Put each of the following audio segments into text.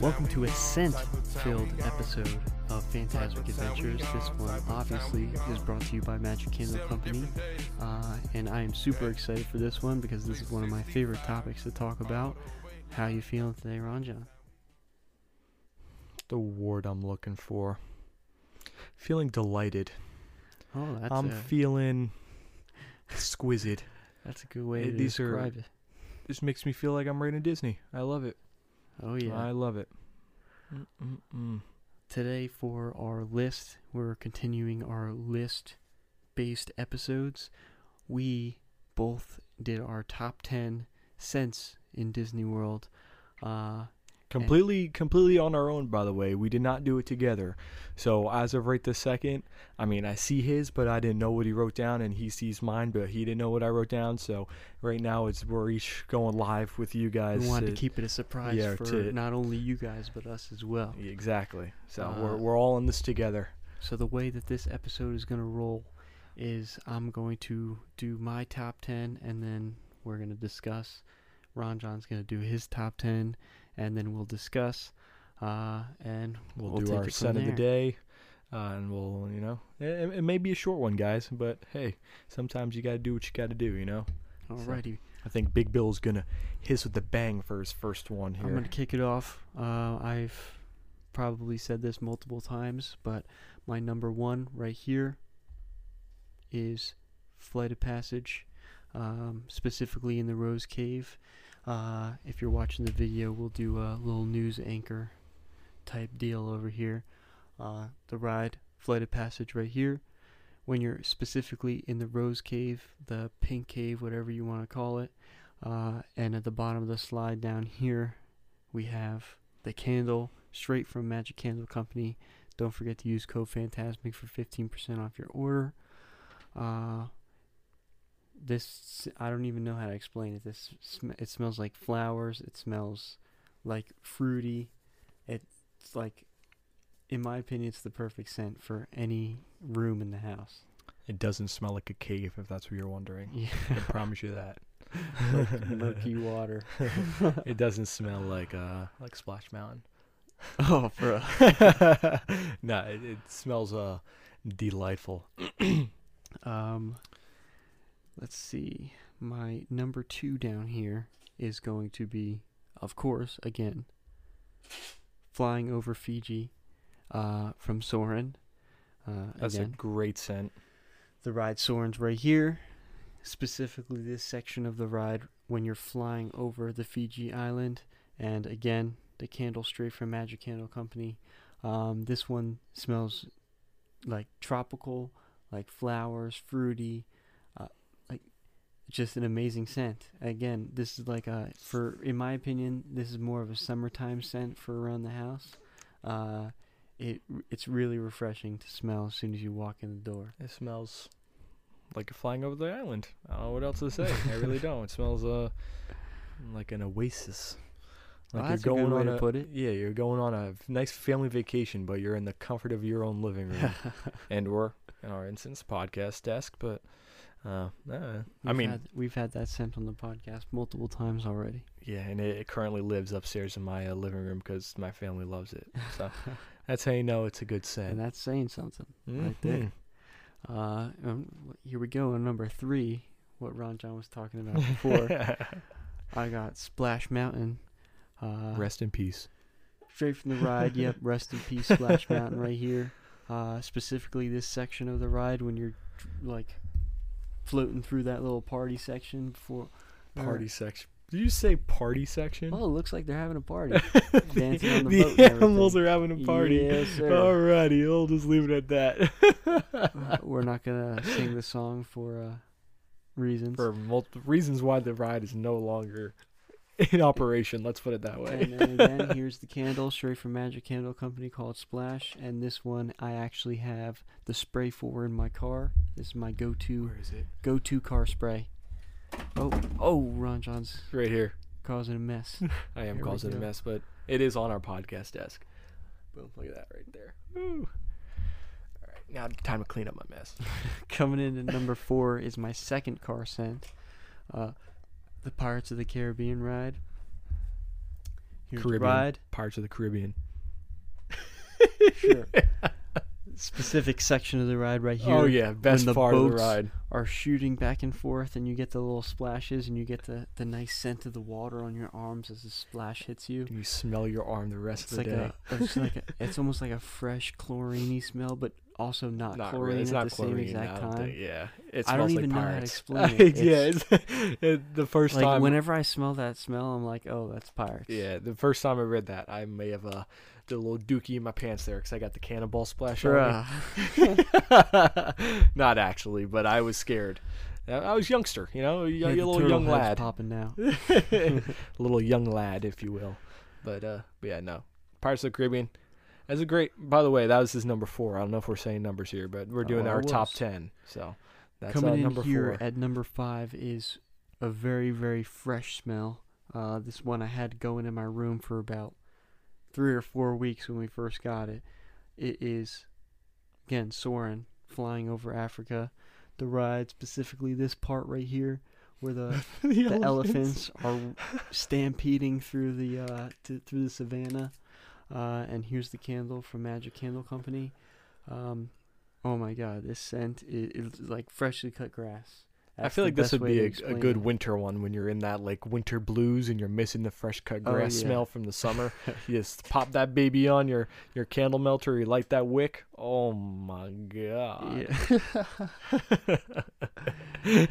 Welcome to a scent-filled episode of Fantasmic Adventures. This one, obviously, is brought to you by Magic Candle Company, uh, and I am super excited for this one because this is one of my favorite topics to talk about. How you feeling today, Ranjan? The word I'm looking for. Feeling delighted. Oh, that's I'm a, feeling exquisite. that's a good way to these are- describe it. This makes me feel like I'm right in Disney. I love it. Oh yeah. I love it. Mm-mm-mm. Today for our list, we're continuing our list-based episodes. We both did our top ten scents in Disney World. Uh, Completely, completely on our own. By the way, we did not do it together. So as of right this second, I mean, I see his, but I didn't know what he wrote down, and he sees mine, but he didn't know what I wrote down. So right now, it's we're each going live with you guys. we wanted to to- keep it a surprise yeah, for to- not only you guys but us as well. Exactly. So Uh, we're we're all in this together. So the way that this episode is going to roll is I'm going to do my top 10 and then we're going to discuss. Ron John's going to do his top 10 and then we'll discuss uh, and We'll, we'll do our set of the day, uh, and we'll, you know, it, it may be a short one, guys, but hey, sometimes you got to do what you got to do, you know. Alrighty. I think Big Bill's gonna hiss with the bang for his first one here. I'm going to kick it off. Uh, I've probably said this multiple times, but my number one right here is Flight of Passage, um, specifically in the Rose Cave. Uh, if you're watching the video, we'll do a little news anchor type deal over here. Uh, the ride, Flight of Passage right here. When you're specifically in the Rose Cave, the Pink Cave, whatever you want to call it, uh, and at the bottom of the slide down here, we have the candle straight from Magic Candle Company. Don't forget to use code Fantasmic for 15% off your order. Uh, this I don't even know how to explain it. This sm- it smells like flowers. It smells like fruity. It's like, in my opinion, it's the perfect scent for any room in the house. it doesn't smell like a cave, if that's what you're wondering. Yeah, I promise you that. like murky water. it doesn't smell like uh like Splash Mountain. Oh, bro. no, it, it smells uh delightful. Um, let's see. My number two down here is going to be, of course, again, flying over Fiji, uh, from Soarin'. Uh, That's again, a great scent. the ride Soarin's right here. Specifically, this section of the ride when you're flying over the Fiji island, and again, the candle straight from Magic Candle Company. Um, this one smells like tropical, like flowers, fruity, just an amazing scent. Again, this is like a for in my opinion, this is more of a summertime scent for around the house. Uh, it it's really refreshing to smell as soon as you walk in the door. It smells like you're flying over the island. I don't know what else to say. I really don't. It smells uh like an oasis. Like that's a you're good going way on to a put it. yeah, you're going on a nice family vacation, but you're in the comfort of your own living room and or in our instance podcast desk. But uh, uh I mean, had, we've had that scent on the podcast multiple times already. yeah, and it, it currently lives upstairs in my uh, living room because my family loves it. So that's how you know it's a good scent. And that's saying something. right there. Uh, um, here we go on number three. What Ron John was talking about before. I got Splash Mountain. Uh, Rest in peace. straight from the ride. Yep, rest in peace, Splash Mountain, right here. Uh, specifically, this section of the ride when you're like floating through that little party section before or- Party section. Did you say party section? Oh, it looks like they're having a party. Dancing on the the boat animals are having a party. Yes, sir. Alrighty, we'll just leave it at that. Uh, we're not gonna sing the song for uh, reasons. For multiple reasons why the ride is no longer in operation. Let's put it that way. And then again, here's the candle straight from Magic Candle Company called Splash. And this one I actually have the spray for in my car. This is my go-to Where is it? go-to car spray. Oh, oh, Ron John's Right here. causing a mess. I am Here causing a mess, but it is on our podcast desk. Boom! Look at that right there. Woo. All right, now time to clean up my mess. Coming in at number four is my second car scent, uh, the Pirates of the Caribbean ride. Here's Caribbean. ride. Pirates of the Caribbean. Sure. Specific section of the ride right oh, here. oh yeah, best the part of the ride. Are shooting back and forth, and you get the little splashes, and you get the, the nice scent of the water on your arms as the splash hits you. You smell your arm the rest It's of like the day. a, it's like a, it's almost like a fresh chloriney smell, but also not, Not chlorine really. It's at not the same exact time. think- yeah, it I don't even like know how to explain it. yeah, it's, it, the first Like time. whenever I smell that smell, I'm like, oh, that's pirates. yeah, the first time I read that, I may have uh, did a little dookie in my pants there because I got the cannonball splash on me. Not actually, but I was scared. I was youngster, you know, a, Yeah, y- a little young lad, popping now. a little young lad, if you will. But uh, but yeah, no, Pirates of the Caribbean. That's a great. By the way, that was his number four. I don't know if we're saying numbers here, but we're doing Oh, our top ten. So that's Coming uh, in here four. at number five is a very very fresh smell. Uh, this one I had going in my room for about three or four weeks when we first got it. It is again Soarin' flying over Africa. The ride specifically this part right here where the the elephants are stampeding through the uh, to, through the savannah. Uh, and here's the candle from Magic Candle Company. Um, oh my God, this scent is, is like freshly cut grass. I feel like this would be a, a good it. winter one when you're in that like winter blues and you're missing the fresh cut Oh, grass yeah. smell from the summer. you just pop that baby on your your candle melter. You light that wick. Oh my god! Yeah.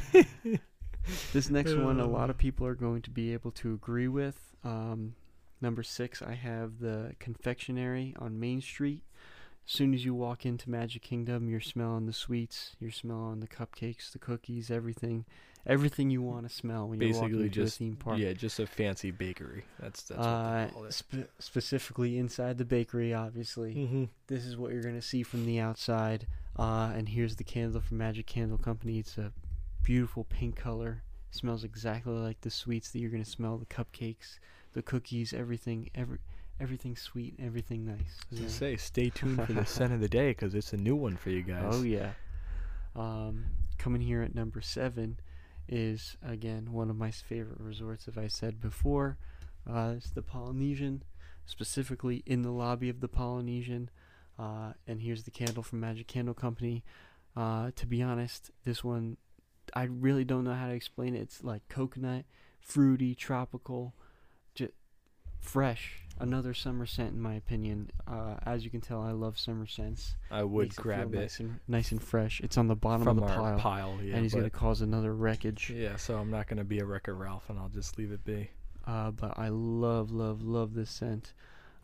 this next one, a lot of people are going to be able to agree with. Um, number six, I have the confectionery on Main Street. As soon as you walk into Magic Kingdom, you're smelling the sweets, you're smelling the cupcakes, the cookies, everything, everything you want to smell when you're walking Basically, into just a theme park. yeah, just a fancy bakery. That's that's uh, what they call it. spe- specifically inside the bakery, obviously. Mm-hmm. This is what you're gonna see from the outside. Uh, and here's the candle from Magic Candle Company. It's a beautiful pink color. Smells exactly like the sweets that you're gonna smell. The cupcakes, the cookies, everything, every everything sweet, everything nice. I you gonna say, stay tuned for the scent of the day because it's a new one for you guys. Oh yeah. Um, coming here at number seven is again one of my favorite resorts. As I said before, uh, it's the Polynesian, specifically in the lobby of the Polynesian. Uh, and here's the candle from Magic Candle Company. Uh, to be honest, this one I really don't know how to explain it. It's like coconut, fruity, tropical, fresh. Another summer scent, in my opinion. Uh, as you can tell, I love summer scents I would makes grab it Nice and, nice and fresh. It's on the bottom from of the our pile, pile. yeah, and he's but- gonna cause another wreckage. Yeah, so I'm not gonna be a wrecker Ralph, and I'll just leave it be. Uh, but I love, love, love this scent.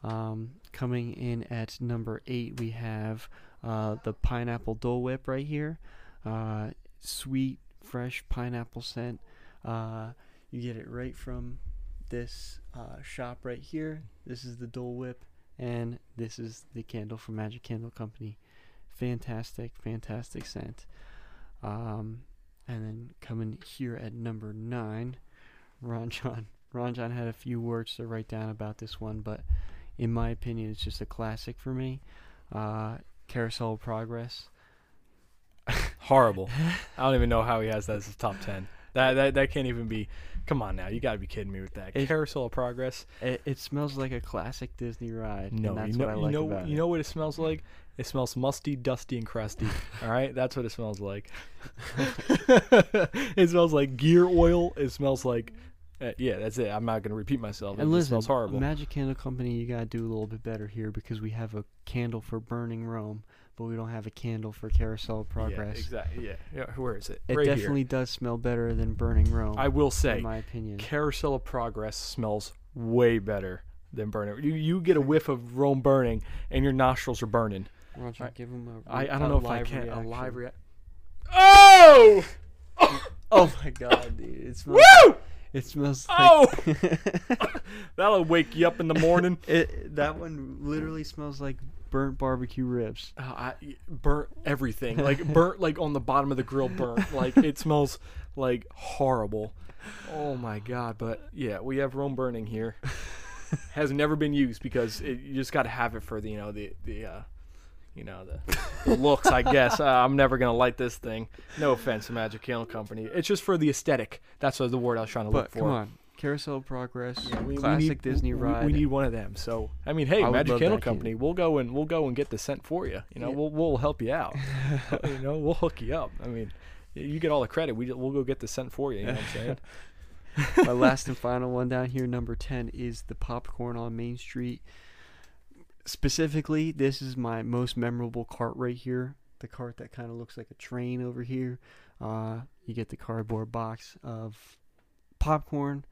Um, coming in at number eight, we have uh, the pineapple Dole Whip right here. Uh, sweet, fresh pineapple scent. Uh, you get it right from this uh, shop right here. This is the Dole Whip, and this is the candle from Magic Candle Company. Fantastic, fantastic scent. Um, and then coming here at number nine, Ron John. Ron John had a few words to write down about this one, but in my opinion, it's just a classic for me. Uh, Carousel Progress. Horrible. I don't even know how he has that as his top ten. That that that can't even be. Come on now, you gotta be kidding me with that. It- Carousel of Progress. It, it smells like a classic Disney ride. No, and that's you know, what I you like know, about you know what it smells like. It smells musty, dusty, and crusty. all right, that's what it smells like. it smells like gear oil. It smells like, uh, yeah, that's it. I'm not gonna repeat myself. And it listen, smells horrible. Magic Candle Company, you gotta do a little bit better here because we have a candle for burning Rome, but we don't have a candle for Carousel of Progress. Yeah, exactly. Yeah, yeah. Where is it? It right definitely Here. does smell better than burning Rome, I will say, in my opinion. Carousel of Progress smells way better than burning. You you get a whiff of Rome burning, and your nostrils are burning. Why don't you I- give him a, I, I a don't know if I can. A reaction. live reaction. Oh! Oh my god, dude! It smells. Woo! It smells. Oh! Like That'll wake you up in the morning. it, that one literally smells like burnt barbecue ribs. Uh, I, burnt everything, like burnt, like on the bottom of the grill, burnt. Like it smells like horrible. Oh my god! But yeah, we have Rome burning here. Has never been used because it, you just got to have it for the you know the the uh, you know the, the looks. I guess uh, I'm never gonna light this thing. No offense to Magic Candle Company. It's just for the aesthetic. That's what the word I was trying to look But for. come on, Carousel of Progress, Yeah, we- we classic need- Disney we- ride. We need one of them. So I mean, hey, I Magic Candle Company, candle. we'll go and we'll go and get the scent for you. You know, Yeah. we'll we'll help you out. you know, we'll hook you up. I mean, you get all the credit. We we'll go get the scent for you. You know what I'm saying? My last and final one down here, number 10, is the popcorn on Main Street. Specifically, this is my most memorable cart right here. The cart that kind of looks like a train over here. Uh, you get the cardboard box of popcorn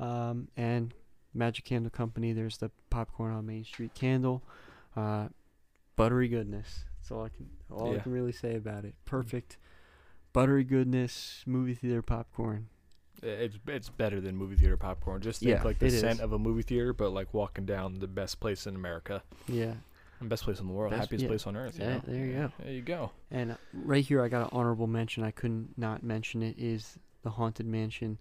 um, and Magic Candle Company. There's the popcorn on Main Street candle. Uh, buttery goodness. That's all I can all I can really say about it. Perfect buttery goodness movie theater popcorn. It's it's better than movie theater popcorn. Just think Yeah, like the it scent of a movie theater, but like walking down the best place in America, Yeah. and best place in the world, Best- happiest yeah. place on earth. You Yeah, know? there you go. There you go. And uh, right here, I got an honorable mention. I couldn't not mention it. Is the haunted mansion,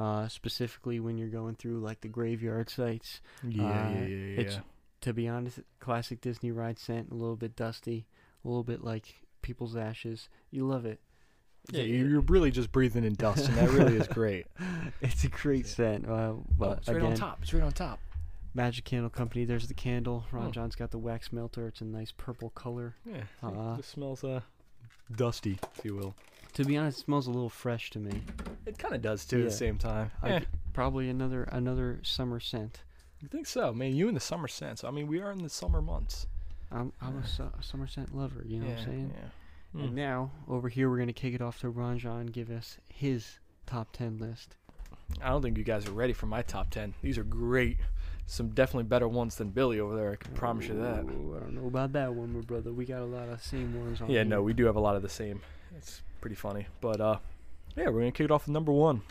uh, specifically when you're going through like the graveyard sites. Yeah, Uh, yeah, yeah, yeah. it's- To be honest, classic Disney ride scent, a little bit dusty, a little bit like people's ashes. You love it. Yeah, you're really just breathing in dust, and that really is great. It's a great scent. Uh, Oh, but it's right again, on top. It's right on top. Magic Candle Company. There's the candle. Ron Hmm. John's got the wax melter. It's a nice purple color. Yeah, Uh, it smells uh dusty, if you will. To be honest, it smells a little fresh to me. It kind of does too at the same time. I- Yeah, Probably another another summer scent. I think so, man. You in the summer sense. I mean, we are in the summer months. I'm I'm a, su- a summer scent lover. You know yeah, what I'm saying? Yeah. And Mm. now over here we're gonna kick it off to Ranjan and give us his top ten list. I don't think you guys are ready for my top ten. These are great. Some definitely better ones than Billy over there. I can promise you that. I don't know about that one, my brother. We got a lot of same ones on. Yeah, here. no, we do have a lot of the same. It's pretty funny, but uh, yeah, we're gonna kick it off with number one,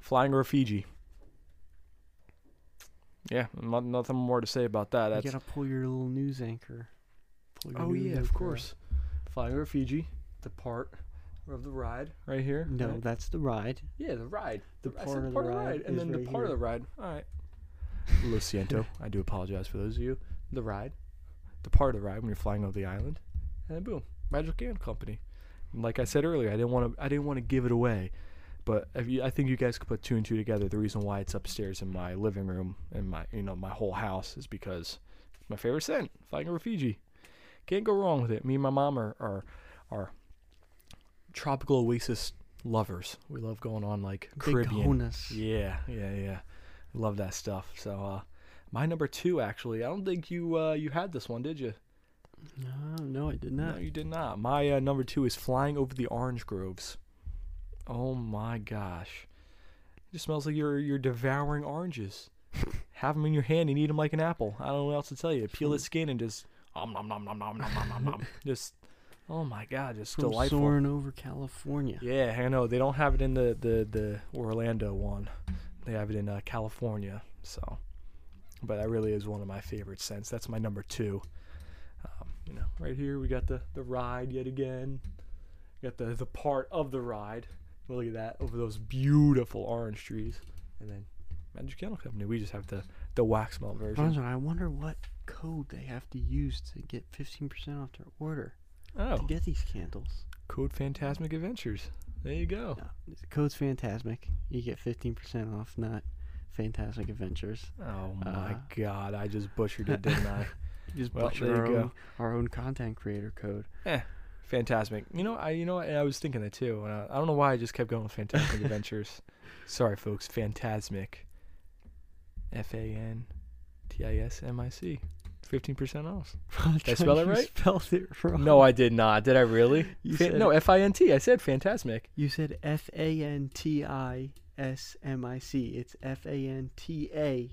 Flying Over Fiji. Yeah, no- nothing more to say about that. You That's gotta pull your little news anchor. Your oh news yeah, of course. Flying Over Fiji, the part of the ride right here. No, right? that's the ride. Yeah, the ride. The I part of part the of the ride ride, and is then the right part of the ride. All right. Lo siento. I do apologize for those of you. The ride, the part of the ride when you're flying over the island, and then boom, Magic Candle Company. And like I said earlier, I didn't want to. I didn't want to give it away, but if you, I think you guys could put two and two together. The reason why it's upstairs in my living room and my, you know, my whole house is because it's my favorite scent, Flying over Fiji. Can't go wrong with it. Me and my mom are are, are tropical oasis lovers. We love going on like Caribbean. Yeah, yeah, yeah. Love that stuff. So uh my number two actually, I don't think you uh you had this one, did you? No, no, I did not. No, you did not. My uh, number two is flying over the orange groves. Oh my gosh. It just smells like you're you're devouring oranges. Have them in your hand and eat them like an apple. I don't know what else to tell you. Peel the skin and just om nom nom nom nom nom nom nom nom. Just oh my god, just From delightful. soaring over California. Yeah, I know. They don't have it in the, the, the Orlando one. They have it in uh, California. So, but that really is one of my favorite scents. That's my number two. Um, you know, right here we got the, the ride yet again. Got the the part of the ride. Look at that over those beautiful orange trees, and then Magic Candle Company. We just have the the wax melt version. I wonder what code they have to use to get 15% off their order Oh, to get these candles. Code Fantasmic Adventures. There you go. No, code's Fantasmic. You get 15% off, not Fantastic Adventures. Oh my Uh, God, I just butchered it, didn't I? Just Well, butcher our own, our own content creator code. Yeah. Fantastic. You know, I you know I was thinking that too. Uh, I don't know why I just kept going with Fantastic Adventures. Sorry, folks. Fantasmic. F A N T I S M I C. Fifteen percent off. Did I spell it right? spelled it wrong. No, I did not. Did I really? You Fan- said no. F I N T. I said Fantasmic. You said F A N T I S M I C. It's F A N T A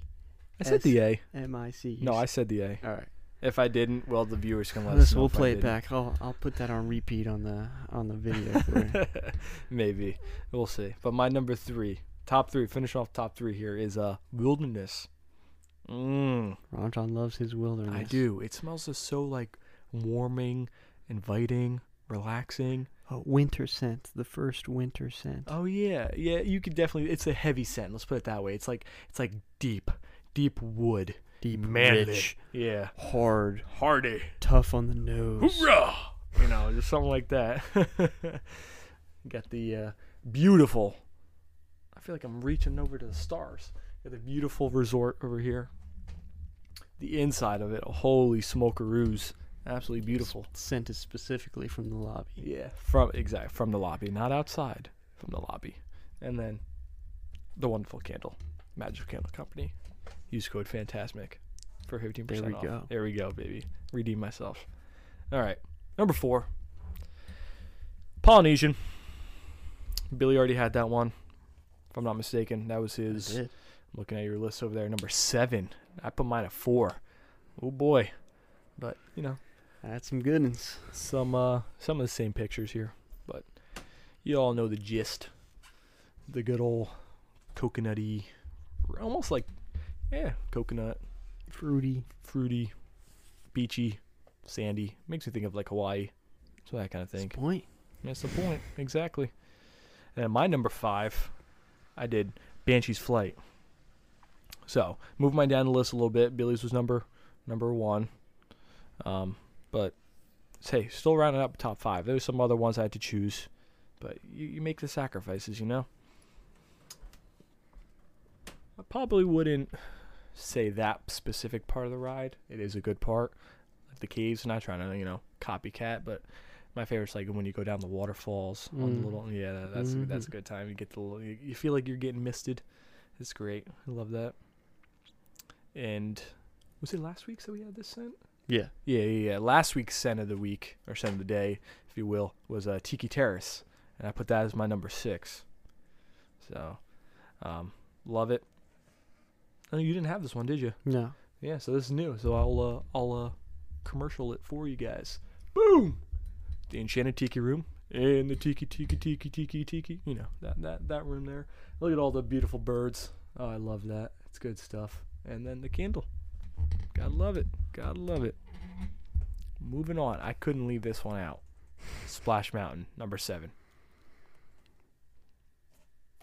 I said the A. M I C. No, I said the A. All right. If I didn't, well, the viewers can let us know. we'll if I play it didn't. back. I'll I'll put that on repeat on the on the video. For you. Maybe we'll see. But my number three, top three, finish off top three here is uh wilderness. Mmm. Ron loves his wilderness. I do. It smells just so like warming, inviting, relaxing. Oh, winter scent. The first winter scent. Oh yeah, yeah. You could definitely. It's a heavy scent. Let's put it that way. It's like it's like deep, deep wood, Deep, manly. rich, Yeah, hard, hardy. tough on the nose. Hoorah! You know, just something like that. Got the uh, beautiful. I feel like I'm reaching over to the stars. Got the beautiful resort over here. The inside of it, holy smokeroos, absolutely beautiful. Sent it specifically from the lobby. Yeah, from exact from the lobby, not outside, from the lobby. And then the wonderful candle, Magic Candle Company. Use code Fantasmic for 15% There we off. go. There we go, baby. Redeem myself. All right, number four. Polynesian. Billy already had that one, if I'm not mistaken. That was his. Looking at your list over there, number seven. I put mine at four. Oh boy, but you know That's some good ones. some uh some of the same pictures here, but you all know the gist. The good old coconutty, almost like yeah, coconut, Fruity. fruity, beachy, sandy. Makes me think of like Hawaii. So that kind of That's thing. the point. That's the point exactly. And my number five, I did Banshee's Flight. So move mine down the list a little bit. Billy's was number number one, um, but hey, still rounding up top five. There's some other ones I had to choose, but you, you make the sacrifices, you know. I probably wouldn't say that specific part of the ride. It is a good part, like the caves. Not trying to you know copycat, but my favorite's like when you go down the waterfalls on the Mm. little yeah that- that's that's a good time. You get the little, you feel like you're getting misted. It's great. I love that. And was it last week that we had this scent? Yeah. Yeah, yeah, yeah. Last week's scent of the week or scent of the day, if you will, was uh, Tiki Terrace, and I put that as my number six. So, um, love it. Oh, you didn't have this one, did you? No. Yeah, so this is new. So I'll uh, I'll uh, commercial it for you guys. Boom! The Enchanted Tiki Room and the Tiki Tiki Tiki Tiki Tiki. You know that that that room there. Look at all the beautiful birds. Oh, I love that. It's good stuff. And then the candle. Gotta love it. Gotta love it. Moving on. I couldn't leave this one out. Splash Mountain, number seven.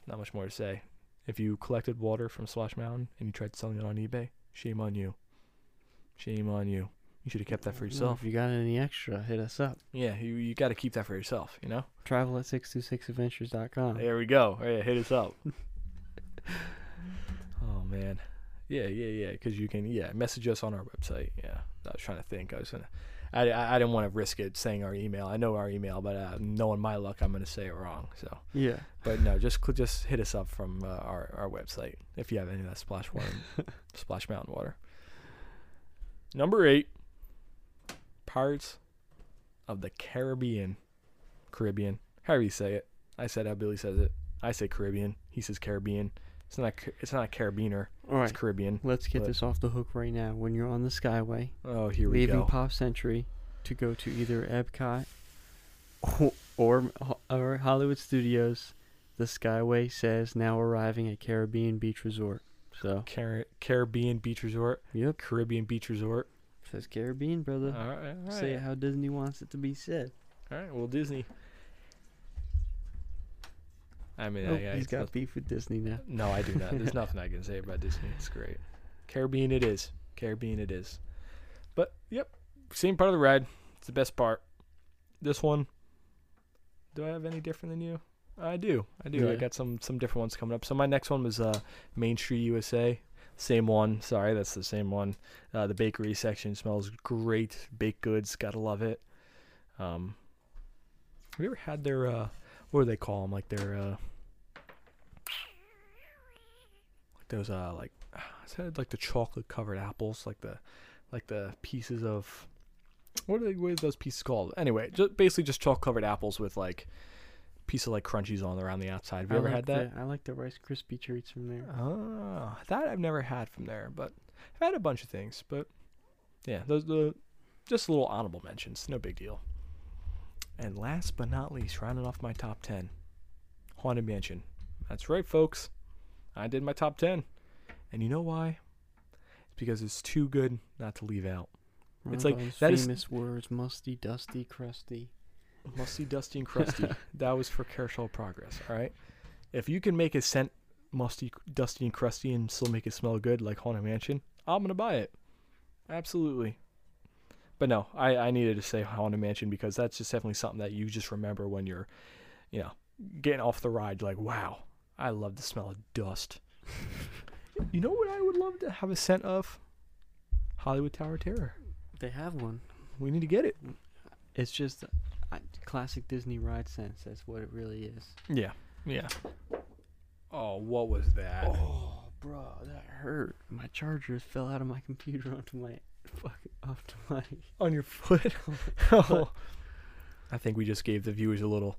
Not much more to say. If you collected water from Splash Mountain and you tried selling it on eBay, shame on you. Shame on you. You should have kept that for yourself. If you got any extra, hit us up. Yeah, you you got to keep that for yourself, you know? Travel at 626adventures.com. There we go. Oh, yeah, hit us up. oh man, yeah, yeah, yeah. Because you can, yeah, message us on our website. Yeah, I was trying to think. I was gonna, I, I, I didn't want to risk it saying our email. I know our email, but uh, knowing my luck, I'm gonna say it wrong. So, Yeah. but no, just cl- just hit us up from uh, our our website if you have any of that splash water, splash mountain water. Number eight, Pirates of the Caribbean, Caribbean. However you say it. I said how Billy says it. I say Caribbean. He says Caribbean. It's not. Ca- It's not a Carabiner. All It's. Caribbean. Let's get but- this off the hook right now. When you're on the Skyway, Oh, here we leaving go. Pop Century to go to either Epcot or, or or Hollywood Studios, the Skyway says now arriving at Caribbean Beach Resort. So, Car- Caribbean Beach Resort. yep, Caribbean Beach Resort. says Caribbean, brother. All right. All right. Say it how Disney wants it to be said. All right. Well, Disney. I mean, Oh, I, he's got beef with Disney now. No, I do not. There's nothing I can say about Disney. It's great. Caribbean it is. Caribbean it is. But yep, same part of the ride. It's the best part. This one. Do I have any different than you? I do. I do. I got some some different ones coming up. So my next one was uh Main Street USA. Same one. Sorry, that's the same one. Uh, the bakery section smells great. Baked goods, gotta love it. Um, have you ever had their uh, what do they call them? Like their uh, like those uh like I said like the chocolate covered apples, like the like the pieces of what are they what are those pieces called? Anyway, just basically just chocolate covered apples with like piece of like crunchies on around the outside. Have you I ever like had that? The, I like the Rice Krispie treats from there. Oh, that I've never had from there, but I've had a bunch of things. But yeah, those the just a little honorable mentions, no big deal. And last but not least, rounding off my top ten, Haunted Mansion. That's right, folks. I did my top ten, and you know why? It's because it's too good not to leave out. One It's like- those that is- famous words: musty, dusty, crusty. Musty, dusty, and crusty. that was for Carousel Progress. All right. If you can make a scent musty, dusty, and crusty, and still make it smell good like Haunted Mansion, I'm gonna buy it. Absolutely. But no, I I needed to say Haunted Mansion because that's just definitely something that you just remember when you're, you know, getting off the ride. Like, wow, I love the smell of dust. you know what I would love to have a scent of? Hollywood Tower Terror. They have one. We need to get it. It's just uh, classic Disney ride sense. That's what it really is. Yeah. Yeah. Oh, what was that? Oh, bro, that hurt. My charger fell out of my computer onto my fucking onto my. On your foot? oh. I think we just gave the viewers a little.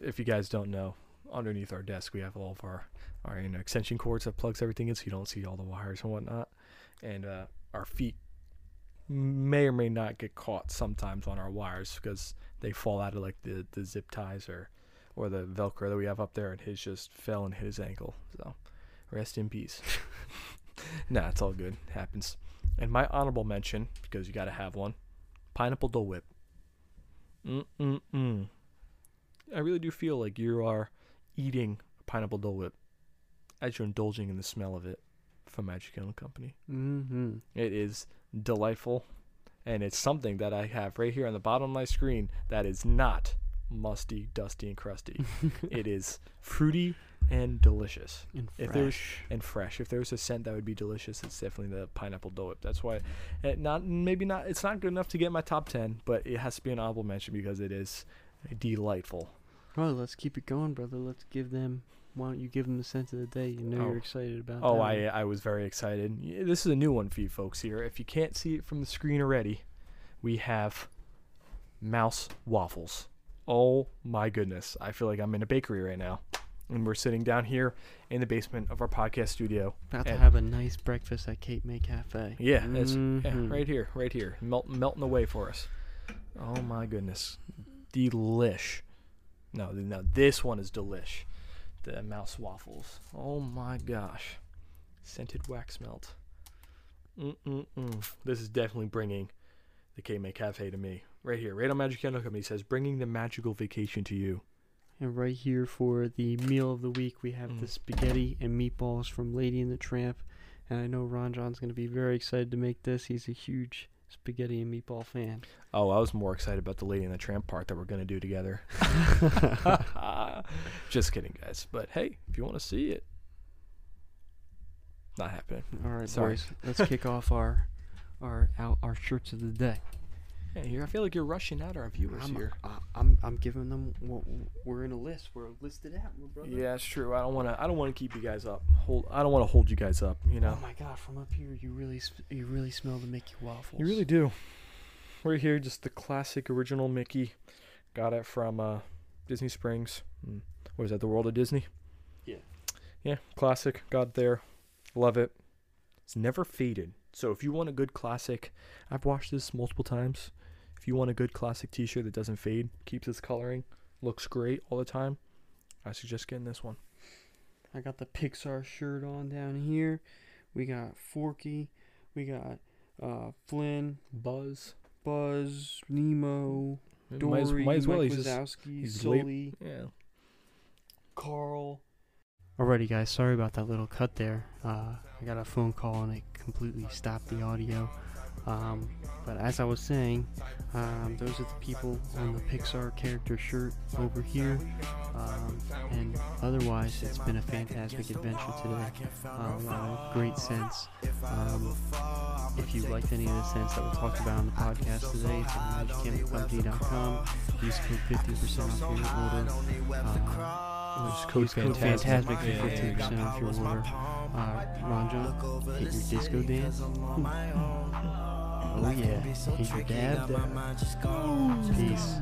If you guys don't know, underneath our desk we have all of our our you know, extension cords that plugs everything in, so you don't see all the wires and whatnot. And uh, our feet may or may not get caught sometimes on our wires because they fall out of like the, the zip ties or or the velcro that we have up there and his just fell and hit his ankle so rest in peace nah it's all good happens and my honorable mention because you got to have one pineapple dole whip Mm-mm-mm. i really do feel like you are eating a pineapple dole whip as you're indulging in the smell of it from magic Candle company Mm-hmm. it is delightful, and it's something that I have right here on the bottom of my screen that is not musty, dusty, and crusty. it is fruity and delicious And If there's- fresh. and fresh. If there's a scent that would be delicious, it's definitely the pineapple Dole Whip. That's why, it not maybe not. It's not good enough to get my top ten, but it has to be an honorable mention because it is delightful. Well, let's keep it going, brother. Let's give them. Why don't you give them the scent of the day? You know Oh. you're excited about. Oh, that I one. I was very excited. This is a new one for you folks here. If you can't see it from the screen already, we have mouse waffles. Oh my goodness. I feel like I'm in a bakery right now. And we're sitting down here in the basement of our podcast studio. about to have a nice breakfast at Cape May Cafe. Yeah, it's yeah, Mhm. right here, right here. Melt, melting away for us. Oh my goodness. Delish. No, no, this one is delish. The mouse waffles. Oh my gosh. Scented wax melt. Mm-mm-mm. This is definitely bringing the Cape May Cafe to me. Right here, right on Magic Candle Company says, bringing the magical vacation to you. And right here for the meal of the week, we have Mm. the spaghetti and meatballs from Lady and the Tramp. And I know Ron John's going to be very excited to make this. He's a huge spaghetti and meatball fan. Oh, I was more excited about the Lady and the Tramp part that we're going to do together. Just kidding, guys. But hey, if you want to see it, not happening. All right, Sorry. boys, let's kick off our our our, our shirts of the day. Yeah, here I feel like you're rushing out our viewers I'm, here. uh, I'm I'm giving them. What, we're in a list. We're listed out, my brother. Yeah, it's true. I don't want to. I don't want to keep you guys up. Hold. I don't want to hold you guys up. You know. Oh my God! From up here, you really you really smell the Mickey waffles. You really do. Right here, just the classic original Mickey. Got it from uh, Disney Springs. Mm. What is that? The World of Disney. Yeah. Yeah, classic. Got it there. Love it. It's never faded. So if you want a good classic, I've watched this multiple times. If you want a good classic T-shirt that doesn't fade, keeps its coloring, looks great all the time, I suggest getting this one. I got the Pixar shirt on down here. We got Forky. We got uh, Flynn, Buzz. Buzz, Nemo, Might as, Dory, might as well. Mike He's just, Wazowski, he's late- Sully, yeah. Carl. Alrighty, guys. Sorry about that little cut there. Uh, I got a phone call and it completely stopped the audio. Um, but as I was saying, um, those are the people on the Pixar character shirt over here. Um, and otherwise, it's been a fantastic adventure today. Uh, a lot of great sense. Um, if you liked any of the scents that we talked about on the podcast today, it's on magiccandlecompany.com. Use code 50% off your order. Uh, Use code Fantasmic. Fantasmic for Yeah, yeah, 15% off your order uh, Ronja, hit your disco dance. Hmm. oh yeah, hit your dab dab. Peace.